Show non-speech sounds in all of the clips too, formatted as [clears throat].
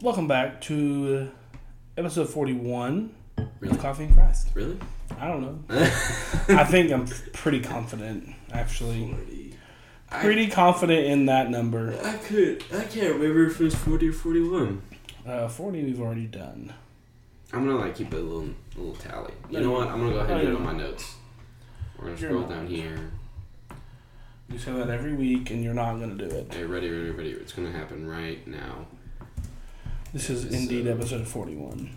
Welcome back to episode 41 Really? of Coffee and Christ. Really? I don't know. [laughs] I think I'm pretty confident, actually. 40. Pretty confident in that number. I could. I can't remember if it was forty or forty-one. Uh, 40 we've already done. I'm gonna like keep a little little tally. You know what? I'm gonna go ahead and do it on my notes. We're gonna scroll down here. You say that every week and you're not going to do it. Hey, ready, ready, ready. It's gonna happen right now. This is indeed uh, episode 41.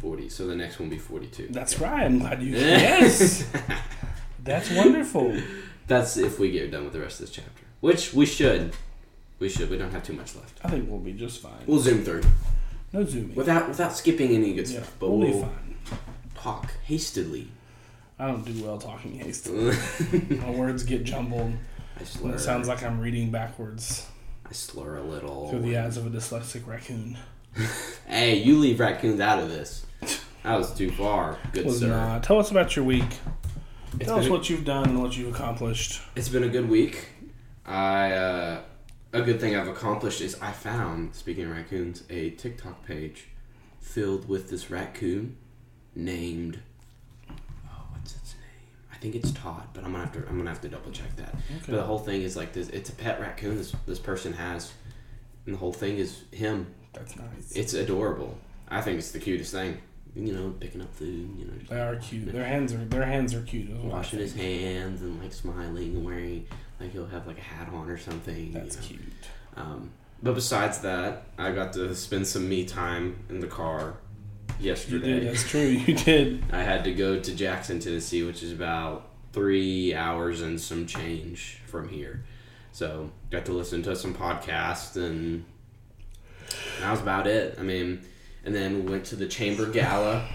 Forty. So the next one will be forty-two. That's right. I'm glad you. yes! [laughs] That's wonderful. That's if we get done with the rest of this chapter, which we should. We should. We don't have too much left. I think we'll be just fine. We'll zoom through No zooming. without without skipping any good Yeah, stuff. But we'll be we'll fine. talk hastily. I don't do well talking hastily. [laughs] My words get jumbled. It sounds like I'm reading backwards I slur a little. through the eyes of a dyslexic raccoon. [laughs] Hey, you leave raccoons out of this. That was too far. Good Was sir. not. Tell us about your week. It's Tell us a, what you've done and what you've accomplished. it's been a good week. I uh, a good thing I've accomplished is I found, speaking of raccoons, a TikTok page filled with this raccoon named oh, what's its name? I think it's Todd, but I'm gonna have to I'm gonna have to double check that. But the whole thing is like this it's a pet raccoon this this person has and the whole thing is him. That's nice. It's adorable. I think it's the cutest thing. You know, picking up food, you know, They are cute. Their hands are their hands are cute. washing his hands and like smiling and wearing like he'll have like a hat on or something. That's you know. cute. Um, but besides that, I got to spend some me time in the car You yesterday. did. That's true. You did. [laughs] I had to go to Jackson, Tennessee, which is about three hours and some change from here. So got to listen to some podcasts and that was about it. I mean, and then went to the Chamber Gala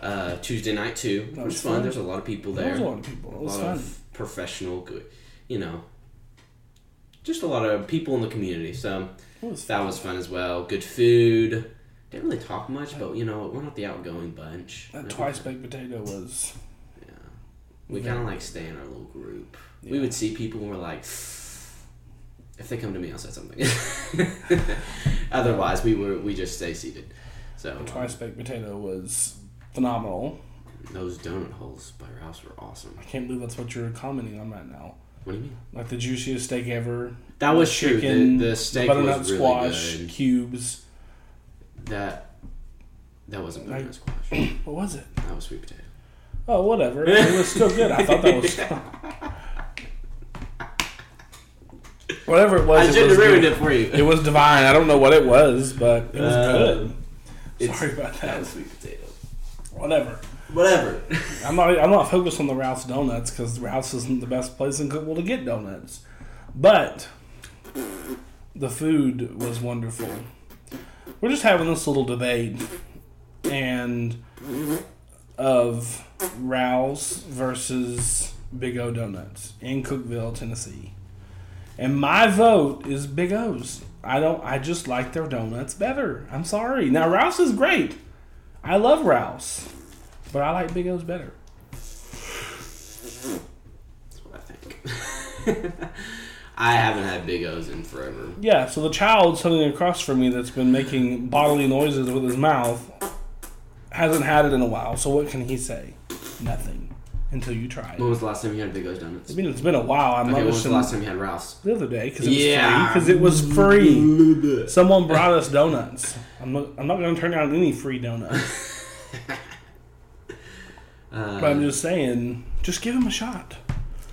uh, Tuesday night too, That was was fun. fun. There's a lot of people There there. was a lot of people. It a lot fun. of professional, good, you know, just a lot of people in the community. So was that was fun as well. Good food. Didn't really talk much, but you know, we're not the outgoing bunch. That twice baked potato was. Yeah. We kind of like stay in our little group. We would see people and we're like, if they come to me, I'll say something. [laughs] Otherwise, we were we just stay seated. So The twice baked potato was phenomenal. those donut holes by your house were awesome. I can't believe that's what you're commenting on right now. What do you mean? Like the juiciest steak ever. That was Chicken, true. The, the steak butternut was really squash good. cubes. That that wasn't Like- squash. [clears throat] What was it? That was sweet potato. Oh, whatever. It was still good. I thought that was. [laughs] whatever it was, I should have ruined good. it for you. It was divine. I don't know what it was, but it was Uh, good. It's- Sorry about That that. was sweet potato. Whatever. Whatever. I'm not. I'm not focused on the Ralph's Donuts because Ralph's isn't the best place in Cookeville to get donuts, but the food was wonderful. We're just having this little debate, and of Ralph's versus Big O Donuts in Cookeville, Tennessee, and my vote is Big O's. I don't. I just like their donuts better. I'm sorry. Now Ralph's is great. I love Ralph's. But I like Big O's better. That's what I think. [laughs] I haven't had Big O's in forever. Yeah, so the child sitting across from me that's been making bodily noises with his mouth hasn't had it in a while, so what can he say? Nothing. Until you try it. When was the last time you had Big O's donuts? I mean, it's been a while. I'm Okay, not when was the last time you had Ralph's? the other day because it was Yeah. free. Because it was free. [laughs] Someone brought us donuts. I'm not. I'm not going to turn down any free donuts. Uh, [laughs] But I'm just saying, just give him a shot.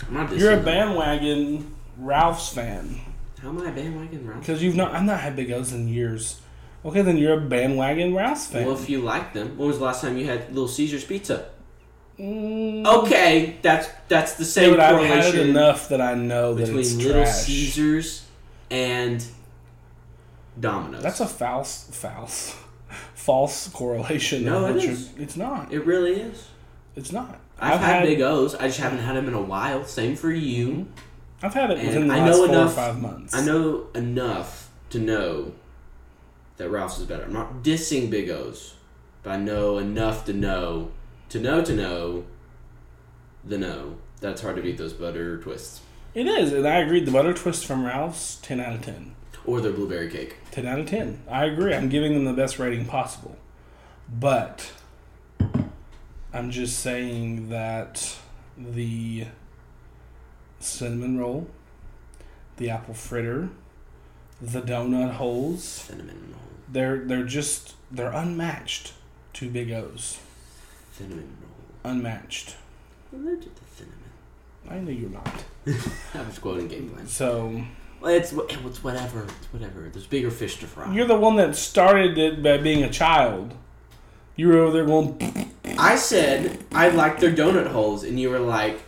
I'm not You're a bandwagon Ralph's fan. How am I a bandwagon Ralph's? Because you've not, I've not had Big O's in years. Okay, then you're a bandwagon Ralph's fan. Well, if you like them, when was the last time you had Little Caesars pizza? Mm, Okay, that's that's the same dude, I've had it correlation enough that I know that between it's Little trash. Caesars and Domino's. That's a false, false, false correlation. No, it is. It's not. it really is. It's not. I've, had, Big O's. I just haven't had them in a while. Same for you. I've had it And within the I last know four enough- or five months. I know enough to know that Ralph's is better. I'm not dissing Big O's, but I know enough to know to know to know the know that's hard to beat those butter twists. It is, and I agree. The butter twist from Ralph's, ten out of ten. or their blueberry cake. 10 out of 10. I agree. I'm giving them the best rating possible. But I'm just saying that the cinnamon roll, the apple fritter, the donut holes, Cinnamon roll. they're they're just they're unmatched Two Big O's. Cinnamon roll. Unmatched. Allergic to cinnamon. I know you're not. [laughs] I was quoting game plan. So Well, it's it's whatever. It's whatever. There's bigger fish to fry. you're the one that started it by being a child. You were over there going I said I liked their donut holes, and you were like,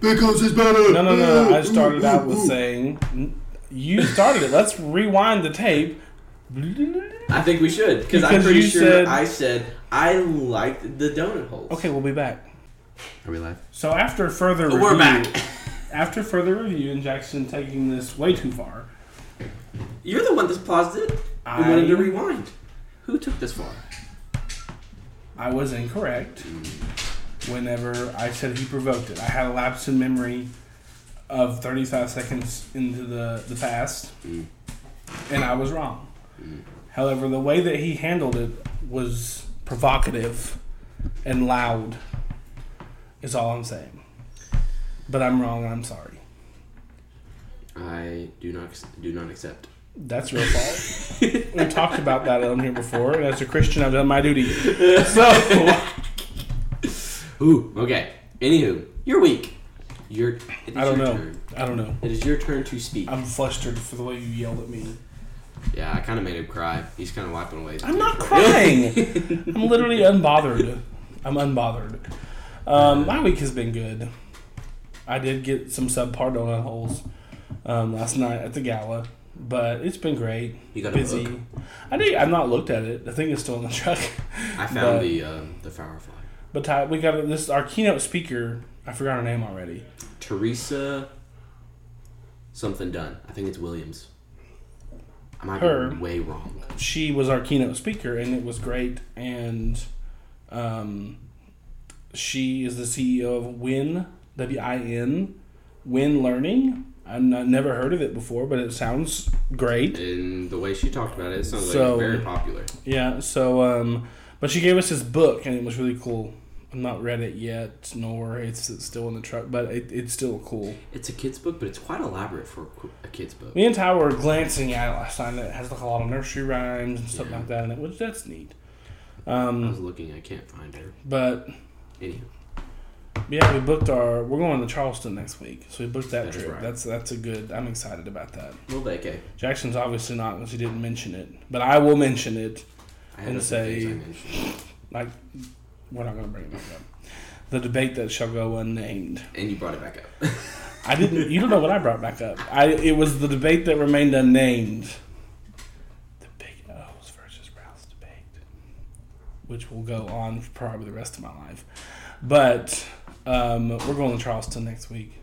because it's better. No, no, no. I started out with saying you started it. Let's rewind the tape. I think we should because I'm pretty sure said- I said I liked the donut holes. Okay, we'll be back. Are we live? So after further review, We're back. [laughs] after further review and Jaxon taking this way too far, You're the one that paused it and I- wanted to rewind. Who took this far? I was incorrect. Whenever I said he provoked it, I had a lapse in memory of 35 seconds into the the past, Mm. and I was wrong. Mm. However, the way that he handled it was provocative and loud. Is all I'm saying. But I'm wrong. I'm sorry. I do not do not accept. That's your fault. [laughs] We've talked about that on here before, and as a Christian, I've done my duty. [laughs] So, Ooh. Okay. Anywho, your week. Your. I don't your know. Turn. I don't know. It is your turn to speak. I'm flustered for the way you yelled at me. yeah, I kind of made him cry. He's kind of wiping away. I'm not crying. [laughs] I'm literally unbothered. I'm unbothered. Um, my week has been good. I did get some subpar donut holes um, last night at the gala, but it's been great. You got Busy. I did. I've not looked at it. The thing is still in the truck. I found But- the um, the Firefly. But Ty, we got this. Our keynote speaker. I forgot her name already. Teresa. Something done. I think it's Williams. I might Her. be way wrong. she was our keynote speaker and it was great and um, she is the ceo of win w-i-n win learning i've not, never heard of it before but it sounds great And the way she talked about it, it sounds So- like very popular. yeah so um, but she gave us this book and it was really cool i've not read it yet nor it's, it's still in the truck but it, it's still cool It's a kid's book, but it's quite elaborate for a kid's book. me and ty were glancing at it last night it has like a lot of nursery rhymes and stuff Yeah. like that in it which that's neat I um, was looking, I can't find her. but Anyhow, Yeah, we booked our. We're going to Charleston next week, so we booked that That is trip. right. That's that's a good. I'm excited about that. vacay. Jaxon's obviously not because he didn't mention it, but I will mention it. And say- things I mentioned. Like we're not going to bring it back up. The debate that shall go unnamed. and you brought it back up. I didn't. You don't know what I brought back up. I. It was the debate that remained unnamed. The Big O's versus Ralph's debate, which will go on for probably the rest of my life. But um, we're going to Charleston next week.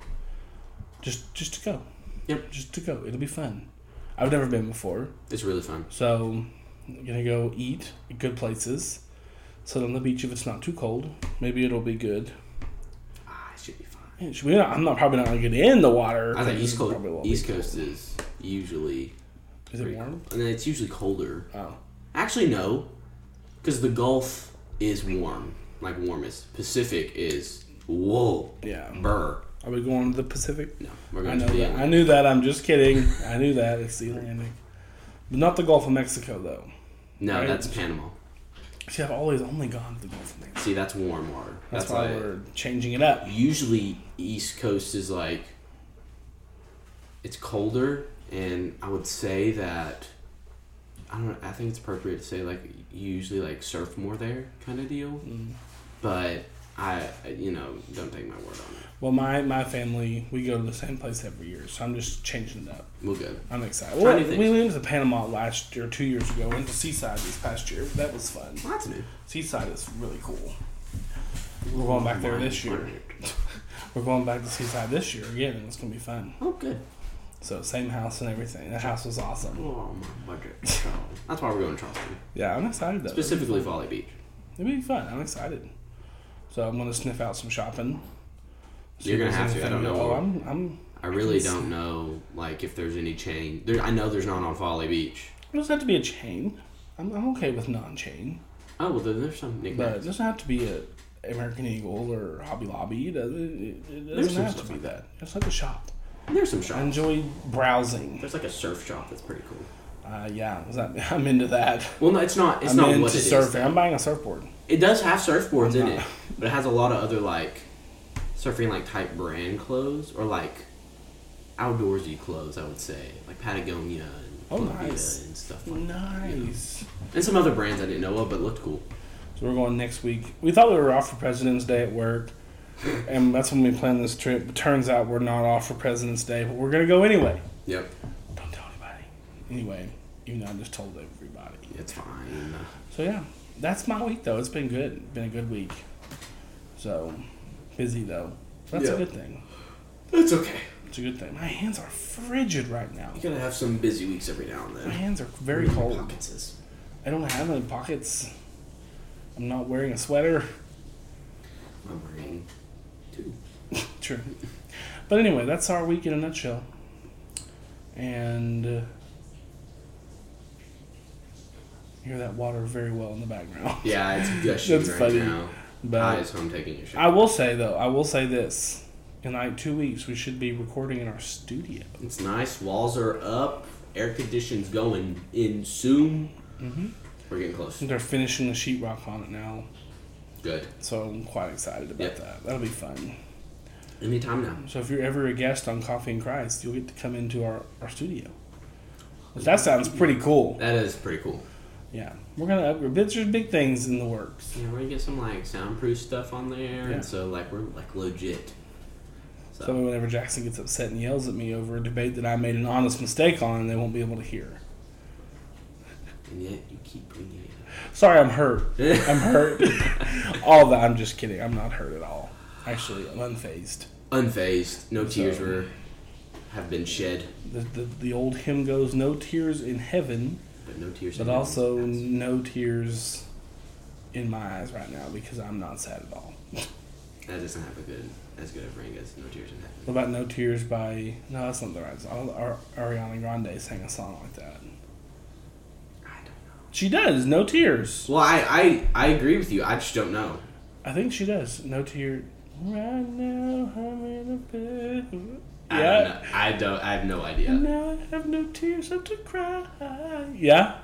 Just just to go. Yep. Just to go. It'll be fun. I've never been before, it's really fun. so I'm gonna go eat at good places. Sit on the beach if it's not too cold. Maybe it'll be good. Ah, it should be fine. Man, should we not, I'm not probably not gonna get in the water. I think East it Coast, probably won't East cold. Coast is usually Is it warm? cold. and then it's usually colder. Oh, Actually, no, because the Gulf is warm, like warmest. Pacific is whoa, yeah. burr. Are we going to the Pacific? No, we're I going know to the that. I knew that. I'm just kidding. I knew that. It's the Atlantic, but not the Gulf of Mexico though. No, Right. that's Panama. See, I've always only gone to the Gulf of Mexico. See, that's warm water. That's, That's, why like we're changing it up. usually East Coast is like it's colder, and I would say that I don't. know, I think it's appropriate to say like you usually like surf more there, kind of deal. Mm. But I, you know, don't take my word on it. Well, my my family we go to the same place every year, so I'm just changing it up. We'll go. I'm excited. Well, we went to Panama last year, two years ago. Went to Seaside this past year. That was fun. Well, that's new. Seaside is really cool. We're going back there this year. [laughs] We're going back to Seaside this year again, and it's gonna be fun. Oh, good. So same house and everything. The house was awesome. Oh, my budget. That's why we're going to Charleston. Yeah, I'm excited though. Specifically, Folly Beach. It'll be fun. I'm excited. So I'm gonna sniff out some shopping. See You're gonna have to. I don't know. Oh, I'm I'm I really don't know like if there's any chain. There, I know there's none on Folly Beach. It doesn't have to be a chain. I'm, I'm okay with non-chain, Oh well, then there's some but it doesn't have to be a American Eagle or Hobby Lobby. It doesn't, it, doesn't have to be like that. It's like a shop. There's some shops. I enjoy browsing. There's like a surf shop that's pretty cool. Uh, yeah, that, [laughs] I'm into that. Well, no, it's not. It's I'm not into what it is. surfing. I'm buying a surfboard. It does have surfboards in it, but it has a lot of other like surfing like type brand clothes or like outdoorsy clothes. I would say like Patagonia and Oh, Columbia nice. and stuff like that. Nice. and some other brands I didn't know of, but looked cool. So we're going next week. We thought we were off for President's Day at work, and that's when we planned this trip. But turns out we're not off for President's Day, but we're gonna go anyway. Yep, Don't tell anybody. Anyway, even though I just told everybody. it's fine. So yeah, that's my week though. It's been good. Been a good week. So busy though. That's Yeah. a good thing. It's okay. It's a good thing. My hands are frigid right now. You gotta have some busy weeks every now and then. My hands are very cold. Pockets is. I don't have any pockets. I'm not wearing a sweater. I'm wearing two. [laughs] True. But anyway, that's our week in a nutshell. And uh, you hear that water very well in the background. Yeah, it's [laughs] gushing That's right funny. now. But so I'm taking a shot. I will say though, I will say this: in like two weeks, we should be recording in our studio. It's nice. Walls are up. Air conditioning's going in soon. Mm-hmm. We're getting close. They're finishing the sheetrock on it now, Good. so I'm quite excited about Yep. that. That'll be fun. Anytime now. So if you're ever a guest on Coffee and Christ, you'll get to come into our, our studio. That sounds pretty cool. That is pretty cool. Yeah, we're gonna upgrade. There's big things in the works. Yeah, we're gonna get some like soundproof stuff on there, Yeah. and so like we're like legit. So So whenever Jaxon gets upset and yells at me over a debate that I made an honest mistake on, they won't be able to hear. and yet you keep bringing it. Sorry, I'm hurt. [laughs] I'm hurt. all that. I'm just kidding. I'm not hurt at all. Actually, I'm unfazed. Unfazed. No tears were have been shed, The, the the old hymn goes, "No tears in heaven, but no tears. but also no tears in my eyes right now because I'm not sad at all." [laughs] that doesn't have a good as good a ring as no tears in heaven. What about "No Tears" by? No, that's not the right song. Ar- Ariana Grande sang a song like that. I don't know. She does. No tears. Well, I, I I agree with you. I just don't know. I think she does. No Tears. Right now, I'm in a bed. I don't know. I don't. I have no idea. now I have no tears left to cry. Yeah.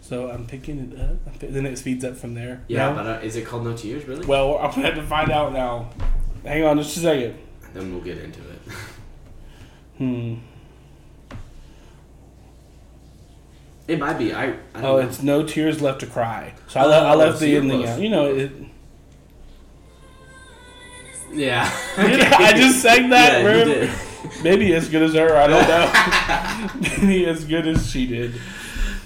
So I'm picking it up. Then it speeds up from there. Yeah, No? but uh, is it called No Tears? Really? well, I'm gonna have to find out now. Hang on, just a second. then we'll get into it. [laughs] Hmm. It might be. I. I don't Oh, know. it's no tears left to cry. So I, le- I Oh, left the ending out. You know, it, Yeah. [laughs] I just sang that. [laughs] Yeah, you bro. did. [laughs] maybe as good as her. I don't know. [laughs] maybe as good as she did.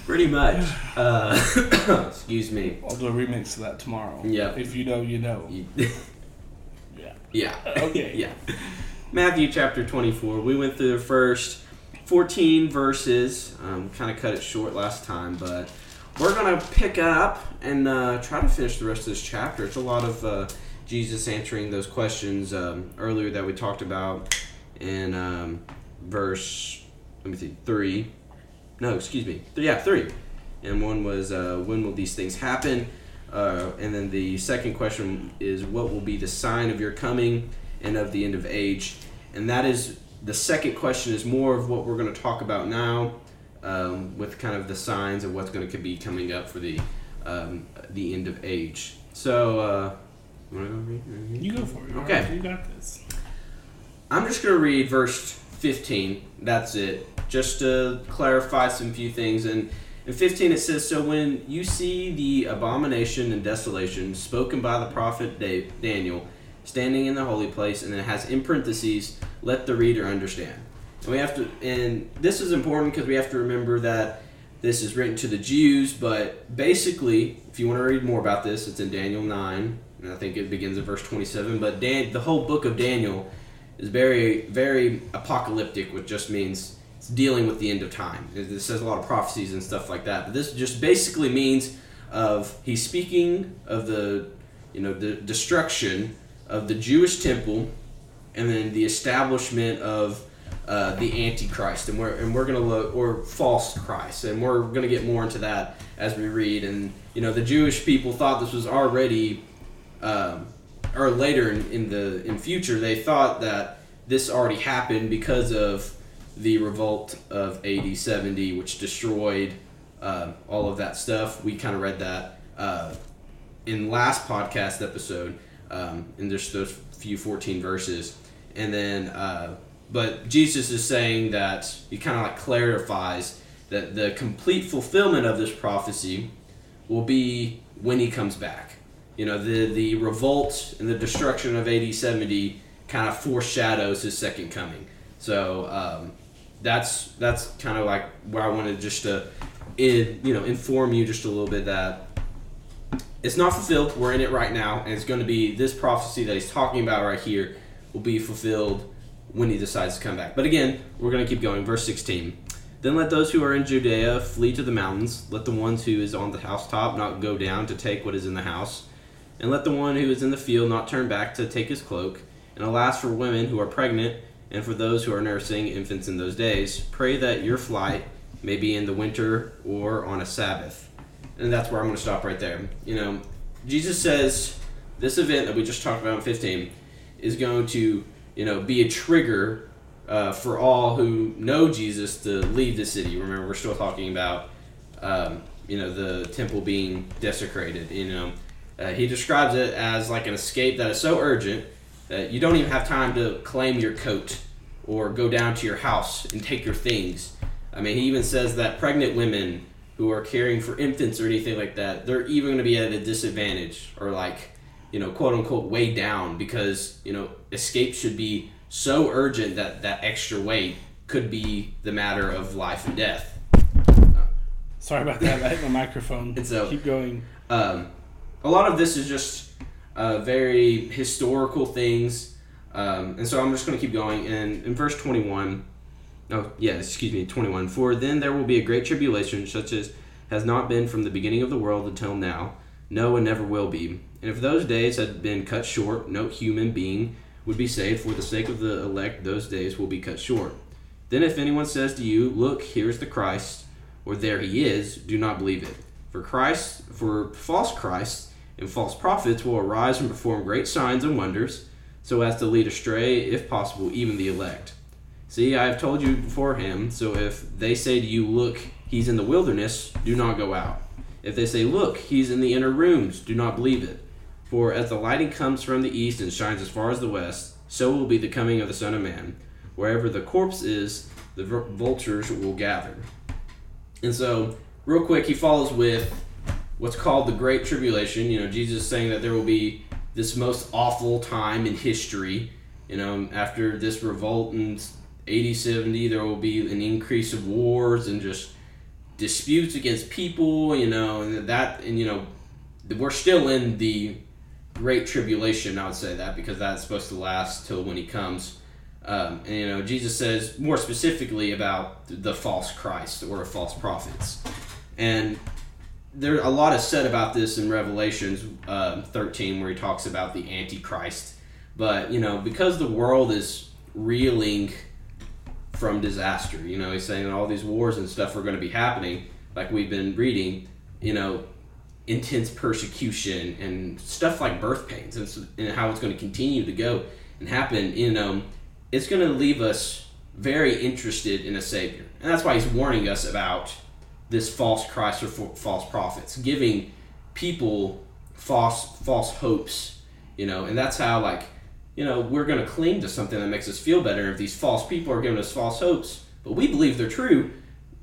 Pretty much. Uh, [coughs] excuse me. I'll do a remix of that tomorrow. Yeah. If you know, you know. [laughs] Yeah. yeah. Okay. yeah. Matthew chapter 24. We went through the first 14 verses. Um, kind of cut it short last time, but we're going to pick up and uh, try to finish the rest of this chapter. It's a lot of uh, Jesus answering those questions um, earlier that we talked about in um, verse, let me see, 3. No, excuse me. Th- Yeah, 3. And one was, uh, when will these things happen? Uh, and then the second question is, what will be the sign of your coming and of the end of age? And that is the second question is more of what we're going to talk about now, um, with kind of the signs of what's going to be coming up for the um, the end of age. So, uh, you go? You go for it. Okay. Alright, You got this. I'm just going to read verse 15. That's it. Just to clarify some few things. And in 15 it says, So when you see the abomination and desolation spoken by the prophet Daniel standing in the holy place, and it has in parentheses, let the reader understand. And we have to, and this is important because we have to remember that this is written to the Jews, but basically, if you want to read more about this, it's in Daniel 9, and I think it begins at verse 27. But Dan, the whole book of Daniel is very, very apocalyptic, which just means it's dealing with the end of time. It, says a lot of prophecies and stuff like that. But this just basically means of he's speaking of the, you know, the destruction of the Jewish temple, and then the establishment of uh, the Antichrist, and we're and we're gonna look or false Christ, and we're gonna get more into that as we read. And you know, the Jewish people thought this was already, um, or later in, in the in future, they thought that this already happened because of the revolt of AD 70, which destroyed um, all of that stuff. We kind of read that uh, in last podcast episode, um, in just those few 14 verses. And then, uh, but Jesus is saying that he kind of like clarifies that the complete fulfillment of this prophecy will be when he comes back. You know, the, the revolt and the destruction of AD 70 kind of foreshadows his second coming. So, um, that's that's kind of like where I wanted just to, in, you know, inform you just a little bit that it's not fulfilled. We're in it right now, and it's going to be this prophecy that he's talking about right here will be fulfilled when he decides to come back. But again, we're going to keep going. Verse 16. Then let those who are in Judea flee to the mountains. Let the ones who is on the housetop not go down to take what is in the house. And let the one who is in the field not turn back to take his cloak. And alas for women who are pregnant and for those who are nursing infants in those days, pray that your flight may be in the winter or on a Sabbath. And that's where I'm going to stop right there. You know, Jesus says this event that we just talked about in 15 is going to, you know, be a trigger uh, for all who know Jesus to leave the city. Remember, we're still talking about, um, you know, the temple being desecrated. You know, uh, he describes it as like an escape that is so urgent that you don't even have time to claim your coat or go down to your house and take your things. I mean, he even says that pregnant women who are caring for infants or anything like that, they're even going to be at a disadvantage or like, you know, quote unquote, way down because, you know, escape should be so urgent that that extra weight could be the matter of life and death. Sorry about that. I hit my microphone. [laughs] It's a- Keep going. Um, a lot of this is just uh, very historical things. Um, and so I'm just going to keep going. And in verse 21, oh, yeah, excuse me, 21. For then there will be a great tribulation, such as has not been from the beginning of the world until now, no, and never will be. And if those days had been cut short, no human being would be saved. For the sake of the elect, those days will be cut short. Then if anyone says to you, Look, here is the Christ, or there he is, do not believe it. For Christ, for false Christs and false prophets will arise and perform great signs and wonders, so as to lead astray, if possible, even the elect. See, I have told you beforehand, so if they say to you, Look, he's in the wilderness, do not go out. If they say, Look, he's in the inner rooms, do not believe it. For as the lighting comes from the east and shines as far as the west, so will be the coming of the Son of Man. Wherever the corpse is, the vultures will gather. And so, real quick, he follows with what's called the Great Tribulation. You know, Jesus is saying that there will be this most awful time in history. You know, after this revolt in AD 70, there will be an increase of wars and just disputes against people, you know, and that, and you know, we're still in the Great Tribulation, I would say that, because that's supposed to last till when he comes. Um, and you know, Jesus says more specifically about the false Christ or false prophets, and there a lot is said about this in Revelations um, 13, where he talks about the Antichrist. But you know, because the world is reeling from disaster, you know, he's saying all these wars and stuff are going to be happening, like we've been reading. You know, intense persecution and stuff like birth pains, and, and how it's going to continue to go and happen. You know, it's going to leave us very interested in a savior, and that's why he's warning us about this false Christ or false prophets, giving people false false hopes, you know, and that's how like you know we're going to cling to something that makes us feel better. If these false people are giving us false hopes, but we believe they're true,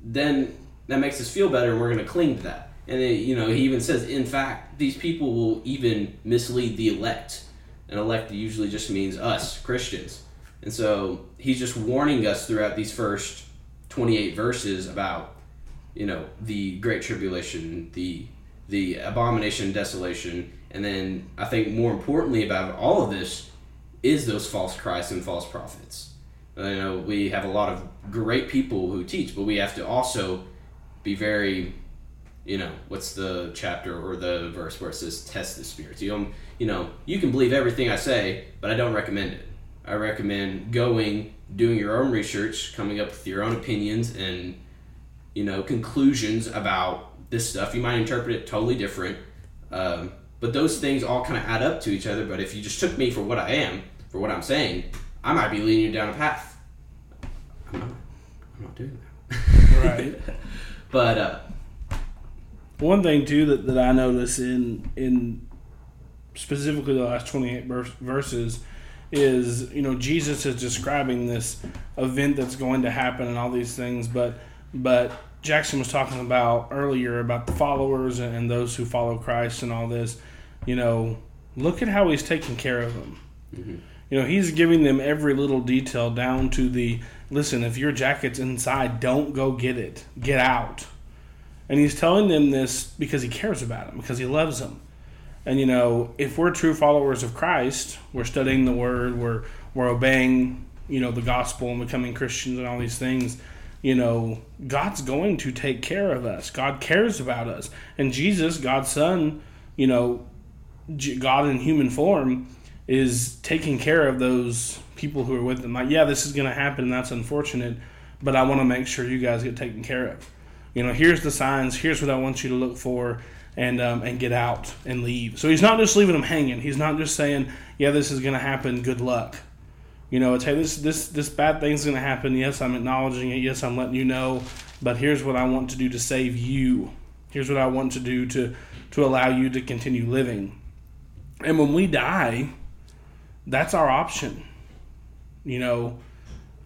then that makes us feel better, and we're going to cling to that. And then, you know, he even says, in fact, these people will even mislead the elect, and elect usually just means us Christians. And so he's just warning us throughout these first 28 verses about you know the great tribulation the the abomination desolation and then i think more importantly about all of this is those false christs and false prophets. You know we have a lot of great people who teach but we have to also be very you know what's the chapter or the verse where it says test the spirits. You you know you can believe everything i say but i don't recommend it. I recommend going, doing your own research, coming up with your own opinions and you know conclusions about this stuff. You might interpret it totally different, um, but those things all kind of add up to each other. But if you just took me for what I am, for what I'm saying, I might be leading you down a path. I'm not. I'm not doing that. Right. [laughs] But uh, One thing too that, that I notice in in specifically the last twenty eight verses is you know Jesus is describing this event that's going to happen and all these things, but but Jaxon was talking about earlier about the followers and, those who follow Christ and all this. You know, look at how he's taking care of them. Mm-hmm. You know, he's giving them every little detail down to the listen, if your jacket's inside, don't go get it. Get out. And he's telling them this because he cares about them, because he loves them. And you know, if we're true followers of Christ, we're studying the word, we're we're obeying, you know, the gospel and becoming Christians and all these things, you know, God's going to take care of us. God cares about us. And Jesus, God's son, you know, God in human form is taking care of those people who are with them. Like, yeah, this is going to happen, that's unfortunate, but I want to make sure you guys get taken care of. You know, here's the signs. Here's what I want you to look for, and um, and get out and leave. So he's not just leaving them hanging. He's not just saying, yeah, this is going to happen. Good luck. You know, it's hey, this this this bad thing's going to happen. Yes, I'm acknowledging it. Yes, I'm letting you know. But here's what I want to do to save you. Here's what I want to do to to allow you to continue living. And when we die, that's our option. You know,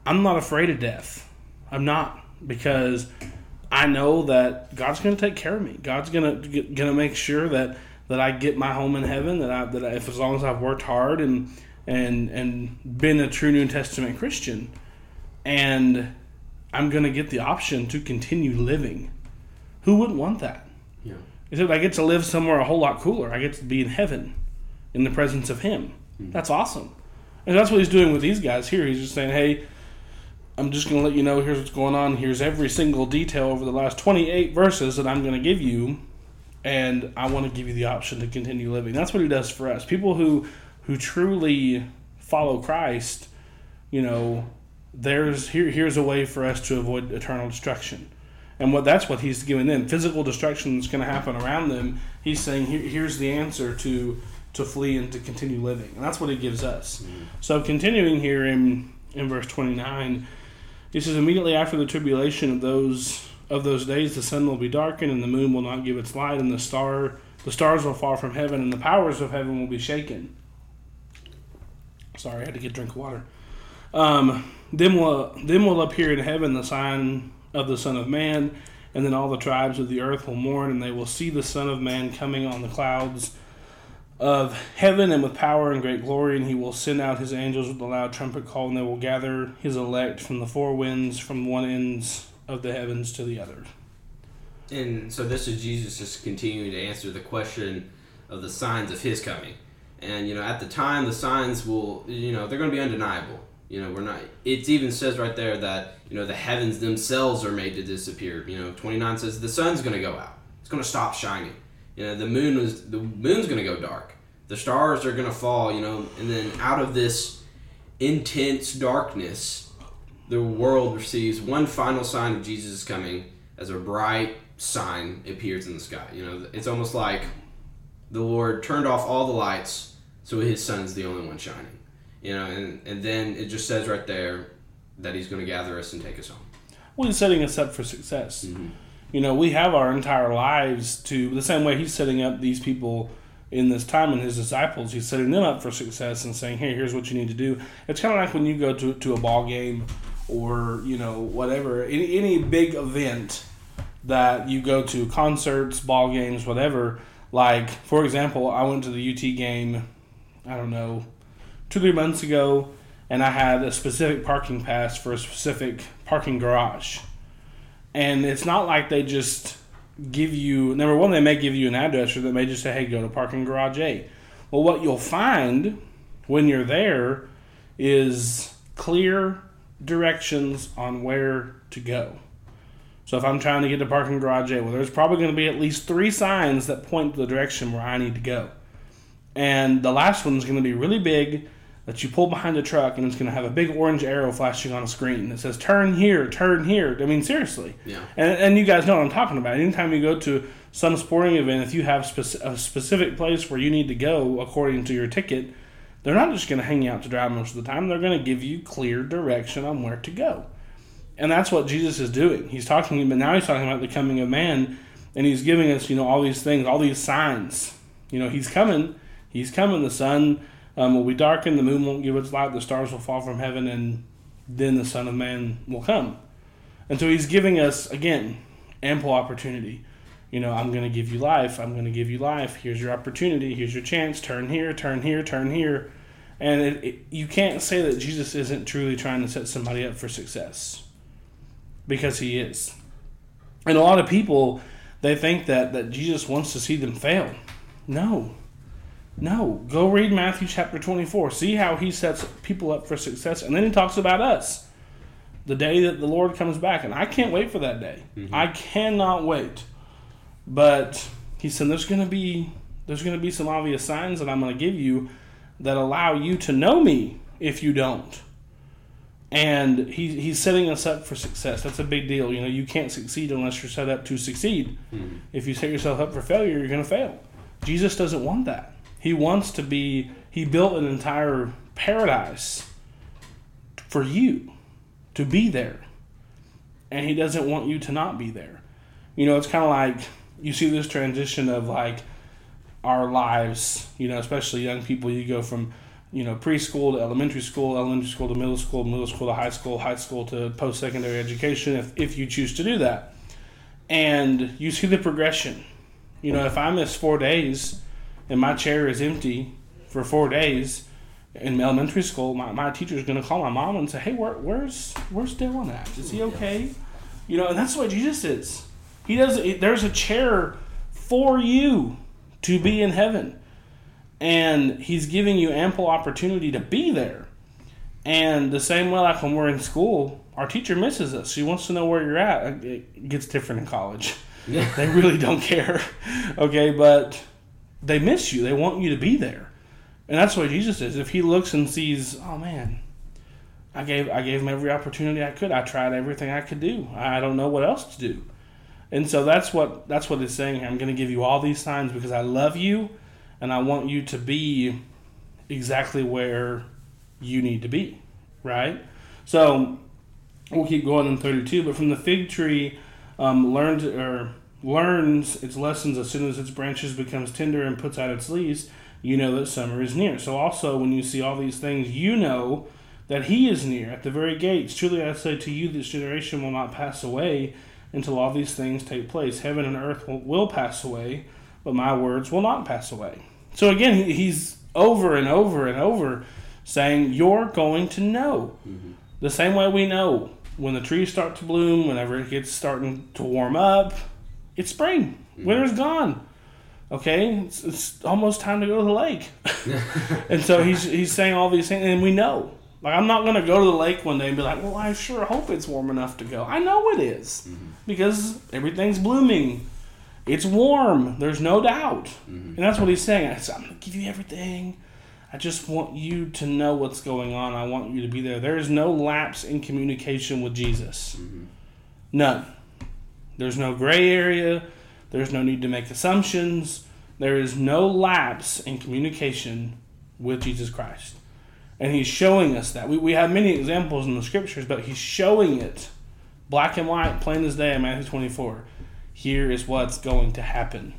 I'm not afraid of death. I'm not because I know that God's going to take care of me. God's going to going to make sure that that I get my home in heaven. That I that I, if as long as I've worked hard and and and been a true New Testament Christian, and I'm going to get the option to continue living. Who wouldn't want that? yeah. Except I get to live somewhere a whole lot cooler. I get to be in heaven, in the presence of Him. Hmm. That's awesome, and that's what He's doing with these guys here. He's just saying, "Hey, I'm just going to let you know. Here's what's going on. Here's every single detail over the last 28 verses that I'm going to give you, and I want to give you the option to continue living." That's what He does for us. People who who truly follow Christ, you know, there's here here's a way for us to avoid eternal destruction. And what that's what he's giving them. Physical destruction is going to happen around them. He's saying Here, here's the answer to to flee and to continue living. And that's what he gives us. Mm-hmm. So continuing here in in verse 29 he says immediately after the tribulation of those of those days the sun will be darkened and the moon will not give its light and the star the stars will fall from heaven and the powers of heaven will be shaken sorry i had to get a drink of water um, then will then will appear in heaven the sign of the Son of Man, and then all the tribes of the earth will mourn, and they will see the Son of Man coming on the clouds of heaven and with power and great glory, and he will send out his angels with a loud trumpet call, and they will gather his elect from the four winds, from one ends of the heavens to the other. And so this is Jesus just continuing to answer the question of the signs of his coming. And you know, at the time the signs will you know, they're gonna be undeniable. You know, we're not it even says right there that, you know, the heavens themselves are made to disappear. You know, twenty nine says the sun's gonna go out. It's gonna stop shining. You know, the moon was the moon's gonna go dark. The stars are gonna fall, you know, and then out of this intense darkness, the world receives one final sign of Jesus coming as a bright sign appears in the sky. You know, it's almost like the Lord turned off all the lights, so His Son's the only one shining. You know, and and then it just says right there that He's going to gather us and take us home. Well, he's setting us up for success. Mm-hmm. You know, we have our entire lives to the same way he's setting up these people in this time and his disciples. He's setting them up for success and saying, "Hey, here's what you need to do." It's kind of like when you go to to a ball game or you know whatever any, any big event that you go to concerts, ball games, whatever. Like for example, I went to the UT game. I don't know, two three months ago, and I had a specific parking pass for a specific parking garage. And it's not like they just give you number one, they may give you an address or they may just say, Hey, go to parking garage A. Well what you'll find when you're there is clear directions on where to go. So if I'm trying to get to parking garage A, well there's probably gonna be at least three signs that point to the direction where I need to go. And the last one's gonna be really big that you pull behind the truck and it's going to have a big orange arrow flashing on a screen that says "Turn here, turn here." I mean, seriously. Yeah. And, and you guys know what I'm talking about. Anytime you go to some sporting event, if you have spec- a specific place where you need to go according to your ticket, they're not just going to hang you out to dry most of the time. They're going to give you clear direction on where to go. And that's what Jesus is doing. He's talking, but now he's talking about the coming of man, and he's giving us, you know, all these things, all these signs. You know, he's coming. He's coming. The sun um, will be darkened, the moon won't give its light, the stars will fall from heaven, and then the Son of Man will come. And so he's giving us, again, ample opportunity. You know, I'm going to give you life. I'm going to give you life. Here's your opportunity. Here's your chance. Turn here, turn here, turn here. And it, it, you can't say that Jesus isn't truly trying to set somebody up for success because he is. And a lot of people, they think that, that Jesus wants to see them fail. No. No. Go read Matthew chapter 24. See how he sets people up for success. And then he talks about us. The day that the Lord comes back. And I can't wait for that day. Mm-hmm. I cannot wait. But he said there's gonna be there's gonna be some obvious signs that I'm gonna give you that allow you to know me if you don't. And he, he's setting us up for success. That's a big deal. You know, you can't succeed unless you're set up to succeed. Hmm. If you set yourself up for failure, you're going to fail. Jesus doesn't want that. He wants to be, he built an entire paradise for you to be there. And he doesn't want you to not be there. You know, it's kind of like you see this transition of like our lives, you know, especially young people. You go from, you know, preschool to elementary school, elementary school to middle school, middle school to high school, high school to post secondary education, if, if you choose to do that. And you see the progression. You know, if I miss four days and my chair is empty for four days in elementary school, my, my teacher is going to call my mom and say, hey, where, where's, where's Dylan at? Is he okay? You know, and that's what Jesus is. He does. There's a chair for you to be in heaven, and He's giving you ample opportunity to be there. And the same way, like when we're in school, our teacher misses us. She wants to know where you're at. It gets different in college. Yeah. [laughs] they really don't care. [laughs] Okay, but they miss you. They want you to be there, and that's what Jesus is. If He looks and sees, oh man, I gave I gave him every opportunity I could. I tried everything I could do. I don't know what else to do. And so that's what that's what it's saying here. I'm going to give you all these signs because I love you and I want you to be exactly where you need to be, right? So we'll keep going in 32, but from the fig tree um, learned or learns its lessons as soon as its branches becomes tender and puts out its leaves, you know that summer is near. So also when you see all these things, you know that he is near at the very gates. Truly I say to you, this generation will not pass away until all these things take place. Heaven and earth will, will pass away, but my words will not pass away. So again, he's over and over and over saying, You're going to know. Mm-hmm. The same way we know when the trees start to bloom, whenever it gets starting to warm up, it's spring. Mm-hmm. Winter's gone. Okay, it's, it's almost time to go to the lake. [laughs] and so he's he's saying all these things, and we know. Like I'm not gonna go to the lake one day and be like, "Well, I sure hope it's warm enough to go." I know it is, mm-hmm. because everything's blooming. It's warm. There's no doubt, mm-hmm. and that's what he's saying. I said, "I'm gonna give you everything. I just want you to know what's going on. I want you to be there. There is no lapse in communication with Jesus. None. There's no gray area. There's no need to make assumptions. There is no lapse in communication with Jesus Christ. And he's showing us that. We, we have many examples in the scriptures, but he's showing it black and white, plain as day in Matthew 24. Here is what's going to happen.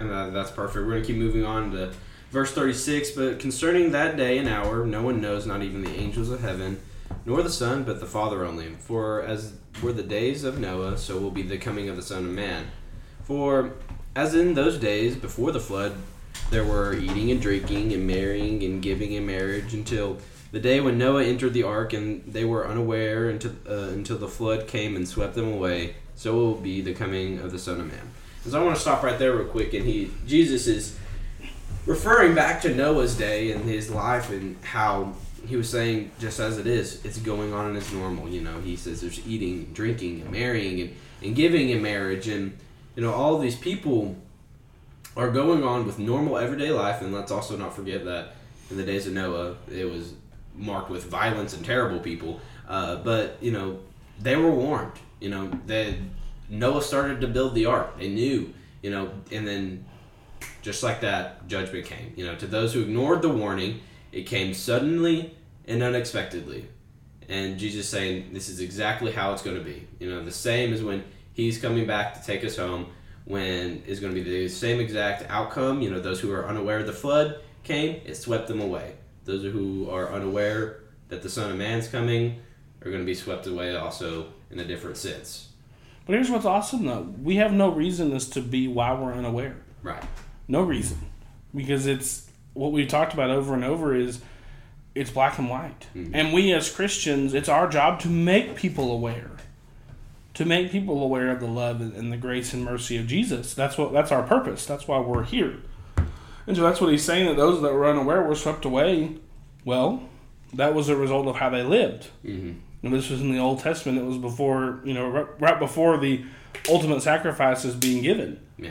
And that, that's perfect. We're going to keep moving on to verse 36. But concerning that day and hour, no one knows, not even the angels of heaven, nor the Son, but the Father only. For as were the days of Noah, so will be the coming of the Son of Man. For as in those days before the flood, there were eating and drinking and marrying and giving in marriage until the day when Noah entered the ark, and they were unaware until, uh, until the flood came and swept them away. So will be the coming of the Son of Man. And so I want to stop right there real quick, and he Jesus is referring back to Noah's day and his life and how he was saying just as it is, it's going on and it's normal. You know, he says there's eating, and drinking, and marrying, and, and giving in marriage, and you know all these people are going on with normal everyday life, and let's also not forget that in the days of Noah, it was marked with violence and terrible people. Uh, but you know, they were warned. You know, that Noah started to build the ark. They knew. You know, and then just like that, judgment came. You know, to those who ignored the warning, it came suddenly and unexpectedly. And Jesus saying, "This is exactly how it's going to be." You know, the same as when He's coming back to take us home. When is going to be the same exact outcome. You know, those who are unaware of the flood came, it swept them away. Those who are unaware that the Son of Man's coming are going to be swept away also in a different sense. But here's what's awesome though: we have no reason as to be why we're unaware. Right. No reason, because it's what we've talked about over and over is it's black and white, Mhm. and we as Christians, it's our job to make people aware, to make people aware of the love and the grace and mercy of Jesus. That's what that's our purpose. That's why we're here. And so that's what he's saying that those that were unaware were swept away. Well, that was a result of how they lived. Mm-hmm. And this was in the Old Testament. It was before, you know, right, right before the ultimate sacrifice is being given. Yeah.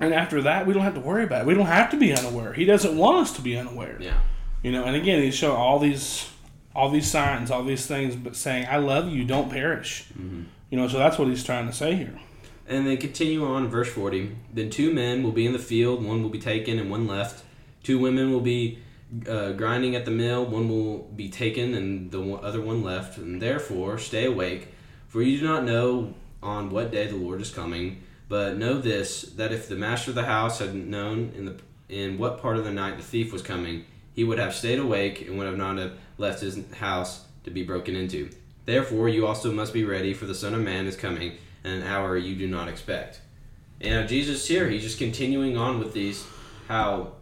And after that, we don't have to worry about it. We don't have to be unaware. He doesn't want us to be unaware. Yeah. You know, and again, he's showing all these, all these signs, all these things, but saying, "I love you. Don't perish." Mm-hmm. You know, so that's what he's trying to say here. And then continue on, verse 40. Then two men will be in the field, one will be taken and one left. Two women will be uh, grinding at the mill, one will be taken and the other one left. And therefore, stay awake, for you do not know on what day the Lord is coming. But know this, that if the master of the house had known in the in what part of the night the thief was coming, he would have stayed awake and would have not have left his house to be broken into. Therefore, you also must be ready, for the Son of Man is coming in an hour you do not expect. And now Jesus here, he's just continuing on with these, how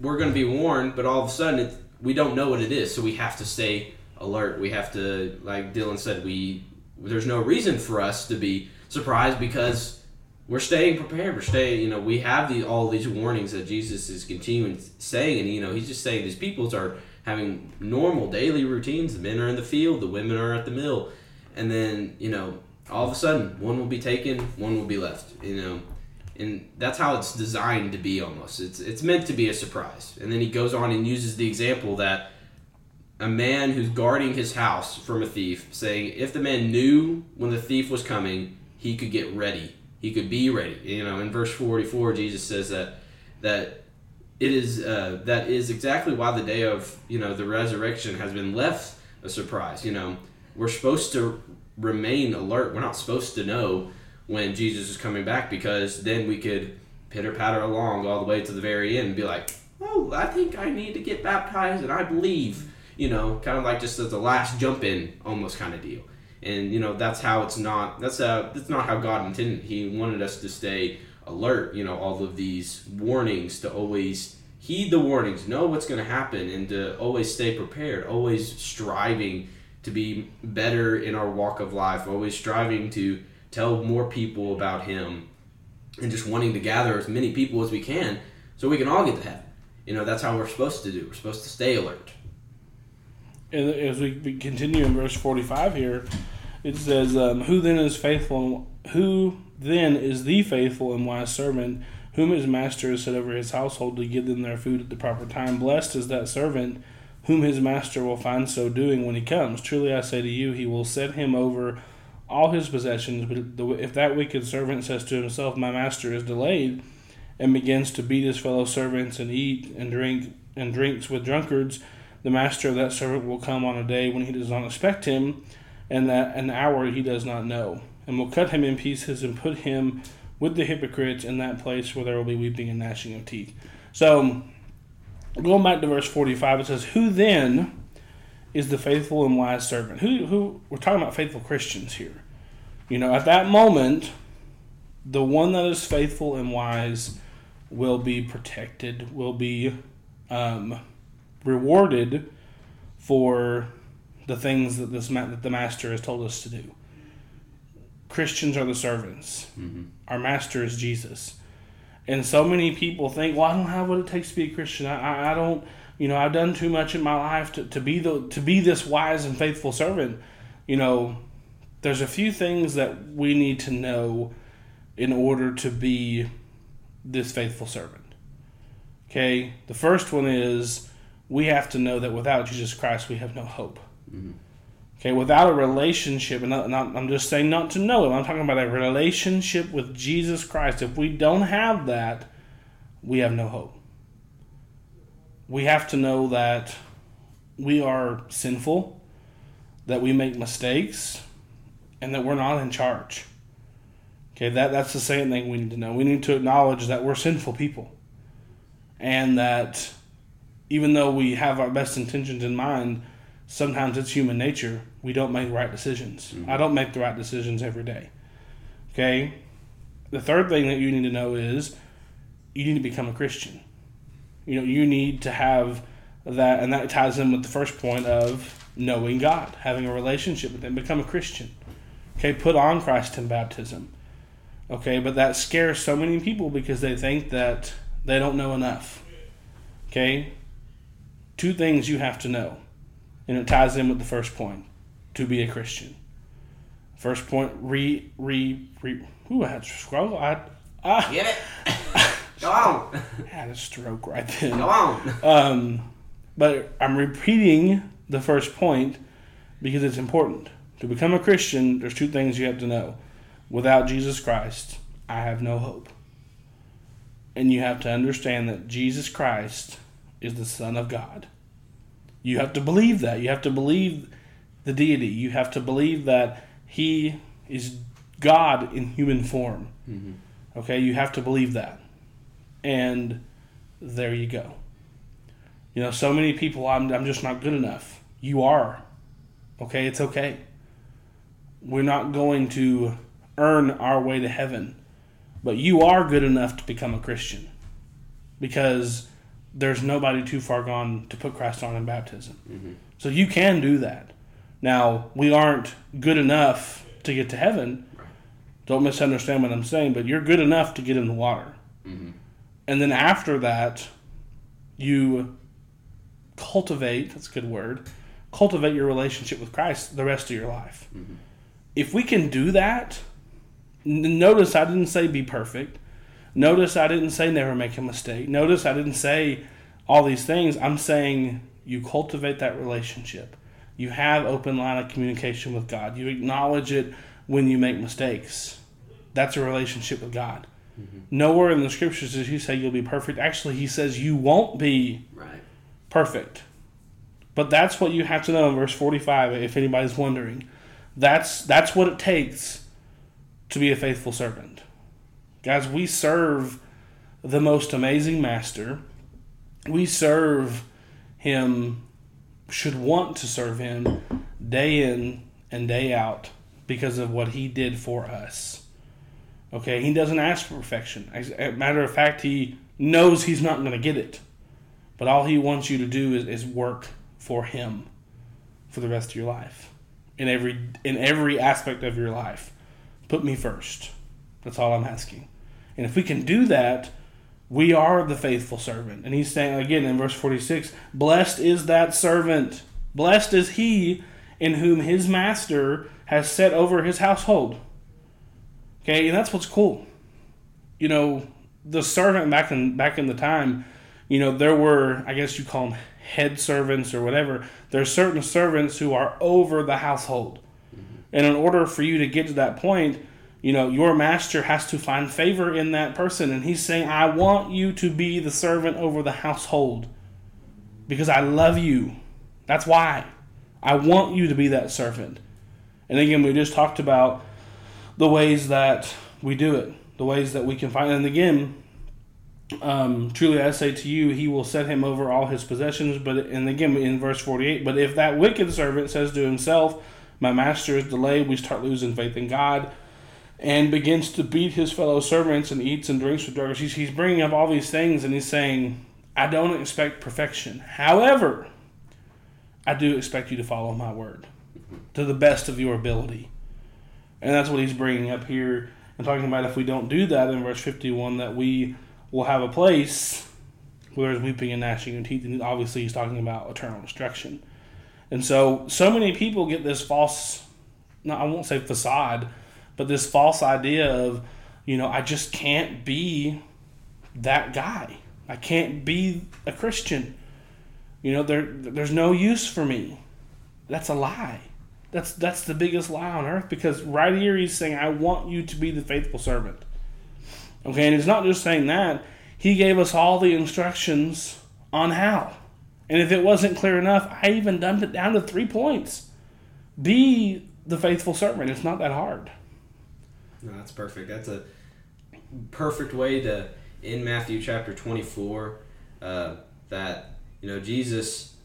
we're going to be warned, but all of a sudden it, we don't know what it is, so we have to stay alert. We have to, like Dylan said, we there's no reason for us to be surprised because we're staying prepared. We're staying, you know, we have the all these warnings that Jesus is continuing saying, and you know, he's just saying these peoples are having normal daily routines. The men are in the field, the women are at the mill, and then you know, all of a sudden, one will be taken, one will be left. You know, and that's how it's designed to be. Almost, it's it's meant to be a surprise. And then he goes on and uses the example that a man who's guarding his house from a thief, saying if the man knew when the thief was coming, he could get ready. He could be ready. You know, in verse forty-four, Jesus says that that it is uh, that is exactly why the day of you know the resurrection has been left a surprise. You know, we're supposed to remain alert. We're not supposed to know when Jesus is coming back because then we could pitter patter along all the way to the very end and be like, oh, I think I need to get baptized and I believe. You know, kind of like just as the last jump in almost kind of deal. And you know that's how it's not. That's uh that's not how God intended. He wanted us to stay alert. You know, all of these warnings to always heed the warnings, know what's going to happen, and to always stay prepared. Always striving to be better in our walk of life. Always striving to tell more people about Him, and just wanting to gather as many people as we can, so we can all get to heaven. You know, that's how we're supposed to do. We're supposed to stay alert. And as we continue in verse 45 here, it says, um, Who then is faithful, who then is the faithful and wise servant, whom his master has set over his household to give them their food at the proper time? Blessed is that servant whom his master will find so doing when he comes. Truly I say to you, he will set him over all his possessions. But if that wicked servant says to himself, My master is delayed, and begins to beat his fellow servants and eat and drink and drinks with drunkards, the master of that servant will come on a day when he does not expect him, and that an hour he does not know, and will cut him in pieces and put him with the hypocrites in that place where there will be weeping and gnashing of teeth. So, going back to verse forty-five, it says, "Who then is the faithful and wise servant?" Who, who we're talking about faithful Christians here. You know, at that moment, the one that is faithful and wise will be protected, will be um, rewarded for the things that this ma- that the master has told us to do. Christians are the servants. Mm-hmm. Our master is Jesus. And so many people think, well, I don't have what it takes to be a Christian. I, I, I don't, you know, I've done too much in my life to, to be the to be this wise and faithful servant. You know, there's a few things that we need to know in order to be this faithful servant. Okay, the first one is we have to know that without Jesus Christ, we have no hope. Okay, without a relationship, and not, not, I'm just saying not to know Him, I'm talking about a relationship with Jesus Christ. If we don't have that, we have no hope. We have to know that we are sinful, that we make mistakes, and that we're not in charge. Okay, that, that's the second thing we need to know. We need to acknowledge that we're sinful people. And that even though we have our best intentions in mind, sometimes it's human nature. We don't make right decisions. Mm-hmm. I don't make the right decisions every day. Okay? The third thing that you need to know is you need to become a Christian. You know, you need to have that, and that ties in with the first point of knowing God, having a relationship with Him, become a Christian. Okay, put on Christ in baptism. Okay, but that scares so many people because they think that they don't know enough. Okay, two things you have to know, and it ties in with the first point to be a Christian. First point, re, re, re. Ooh, I had to scroll. I, ah, Get it? [laughs] Go on. I had a stroke right then. Go on. Um, but I'm repeating the first point because it's important. To become a Christian, there's two things you have to know. Without Jesus Christ, I have no hope. And you have to understand that Jesus Christ is the Son of God. You have to believe that. You have to believe the deity. You have to believe that He is God in human form. Mm-hmm. Okay, you have to believe that. And there you go. You know, so many people, I'm, I'm just not good enough. You are. Okay, it's okay. We're not going to earn our way to heaven, but you are good enough to become a Christian because there's nobody too far gone to put Christ on in baptism. Mm-hmm. So you can do that. Now, we aren't good enough to get to heaven. Don't misunderstand what I'm saying, but you're good enough to get in the water. Mm-hmm. And then after that, you cultivate that's a good word cultivate your relationship with christ the rest of your life mm-hmm. if we can do that notice i didn't say be perfect notice i didn't say never make a mistake notice i didn't say all these things i'm saying you cultivate that relationship you have open line of communication with god you acknowledge it when you make mistakes that's a relationship with god mm-hmm. nowhere in the scriptures does he say you'll be perfect actually he says you won't be Right. perfect. But that's what you have to know in verse 45 if anybody's wondering. That's that's what it takes to be a faithful servant. Guys, we serve the most amazing master. We serve him should want to serve him day in and day out because of what he did for us. Okay, he doesn't ask for perfection. As a matter of fact, he knows he's not going to get it. But all he wants you to do is, is work for him for the rest of your life. In every in every aspect of your life. Put me first. That's all I'm asking. And if we can do that, we are the faithful servant. And he's saying again in verse 46, blessed is that servant. Blessed is he in whom his master has set over his household. Okay, and that's what's cool. You know, the servant back in back in the time, you know, there were I guess you call them head servants or whatever. There's certain servants who are over the household. Mm-hmm. And in order for you to get to that point, you know, your master has to find favor in that person. And he's saying, I want you to be the servant over the household because I love you. That's why. I want you to be that servant. And again, we just talked about the ways that we do it, the ways that we can find. And again, um, truly I say to you, he will set him over all his possessions. But and again in verse forty eight, but if that wicked servant says to himself, "My master is delayed," we start losing faith in God, and begins to beat his fellow servants and eats and drinks with drunkards. He's, he's bringing up all these things, and he's saying, "I don't expect perfection. However, I do expect you to follow my word to the best of your ability." And that's what he's bringing up here and talking about if we don't do that in verse 51, that we will have a place where there's weeping and gnashing of teeth. And obviously, he's talking about eternal destruction. And so, so many people get this false, no, I won't say facade, but this false idea of, you know, I just can't be that guy. I can't be a Christian. You know, there there's no use for me. That's a lie. That's that's the biggest lie on earth because right here he's saying, I want you to be the faithful servant. Okay, and he's not just saying that, he gave us all the instructions on how. And if it wasn't clear enough, I even dumped it down to three points. Be the faithful servant. It's not that hard. No, that's perfect. That's a perfect way to in Matthew chapter 24 uh, that you know Jesus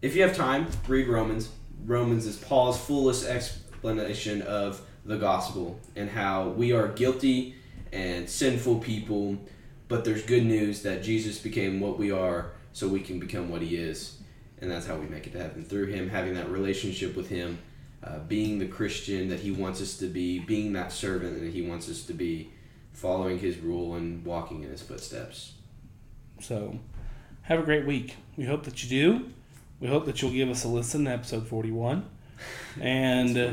if you have time read Romans. Romans is Paul's fullest explanation of the gospel and how we are guilty and sinful people but there's good news that Jesus became what we are so we can become what he is. And that's how we make it to heaven through him having that relationship with him uh, being the Christian that he wants us to be being that servant that he wants us to be following his rule and walking in his footsteps. So, have a great week. We hope that you do. We hope that you'll give us a listen to episode 41 and uh,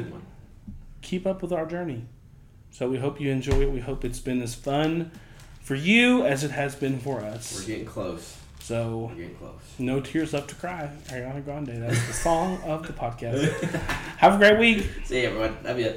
keep up with our journey. So, we hope you enjoy it. We hope it's been as fun for you as it has been for us. We're getting close. So, close. No Tears Left to Cry, Ariana Grande. That's the [laughs] song of the podcast. [laughs] have a great week. See you, everyone. Love you.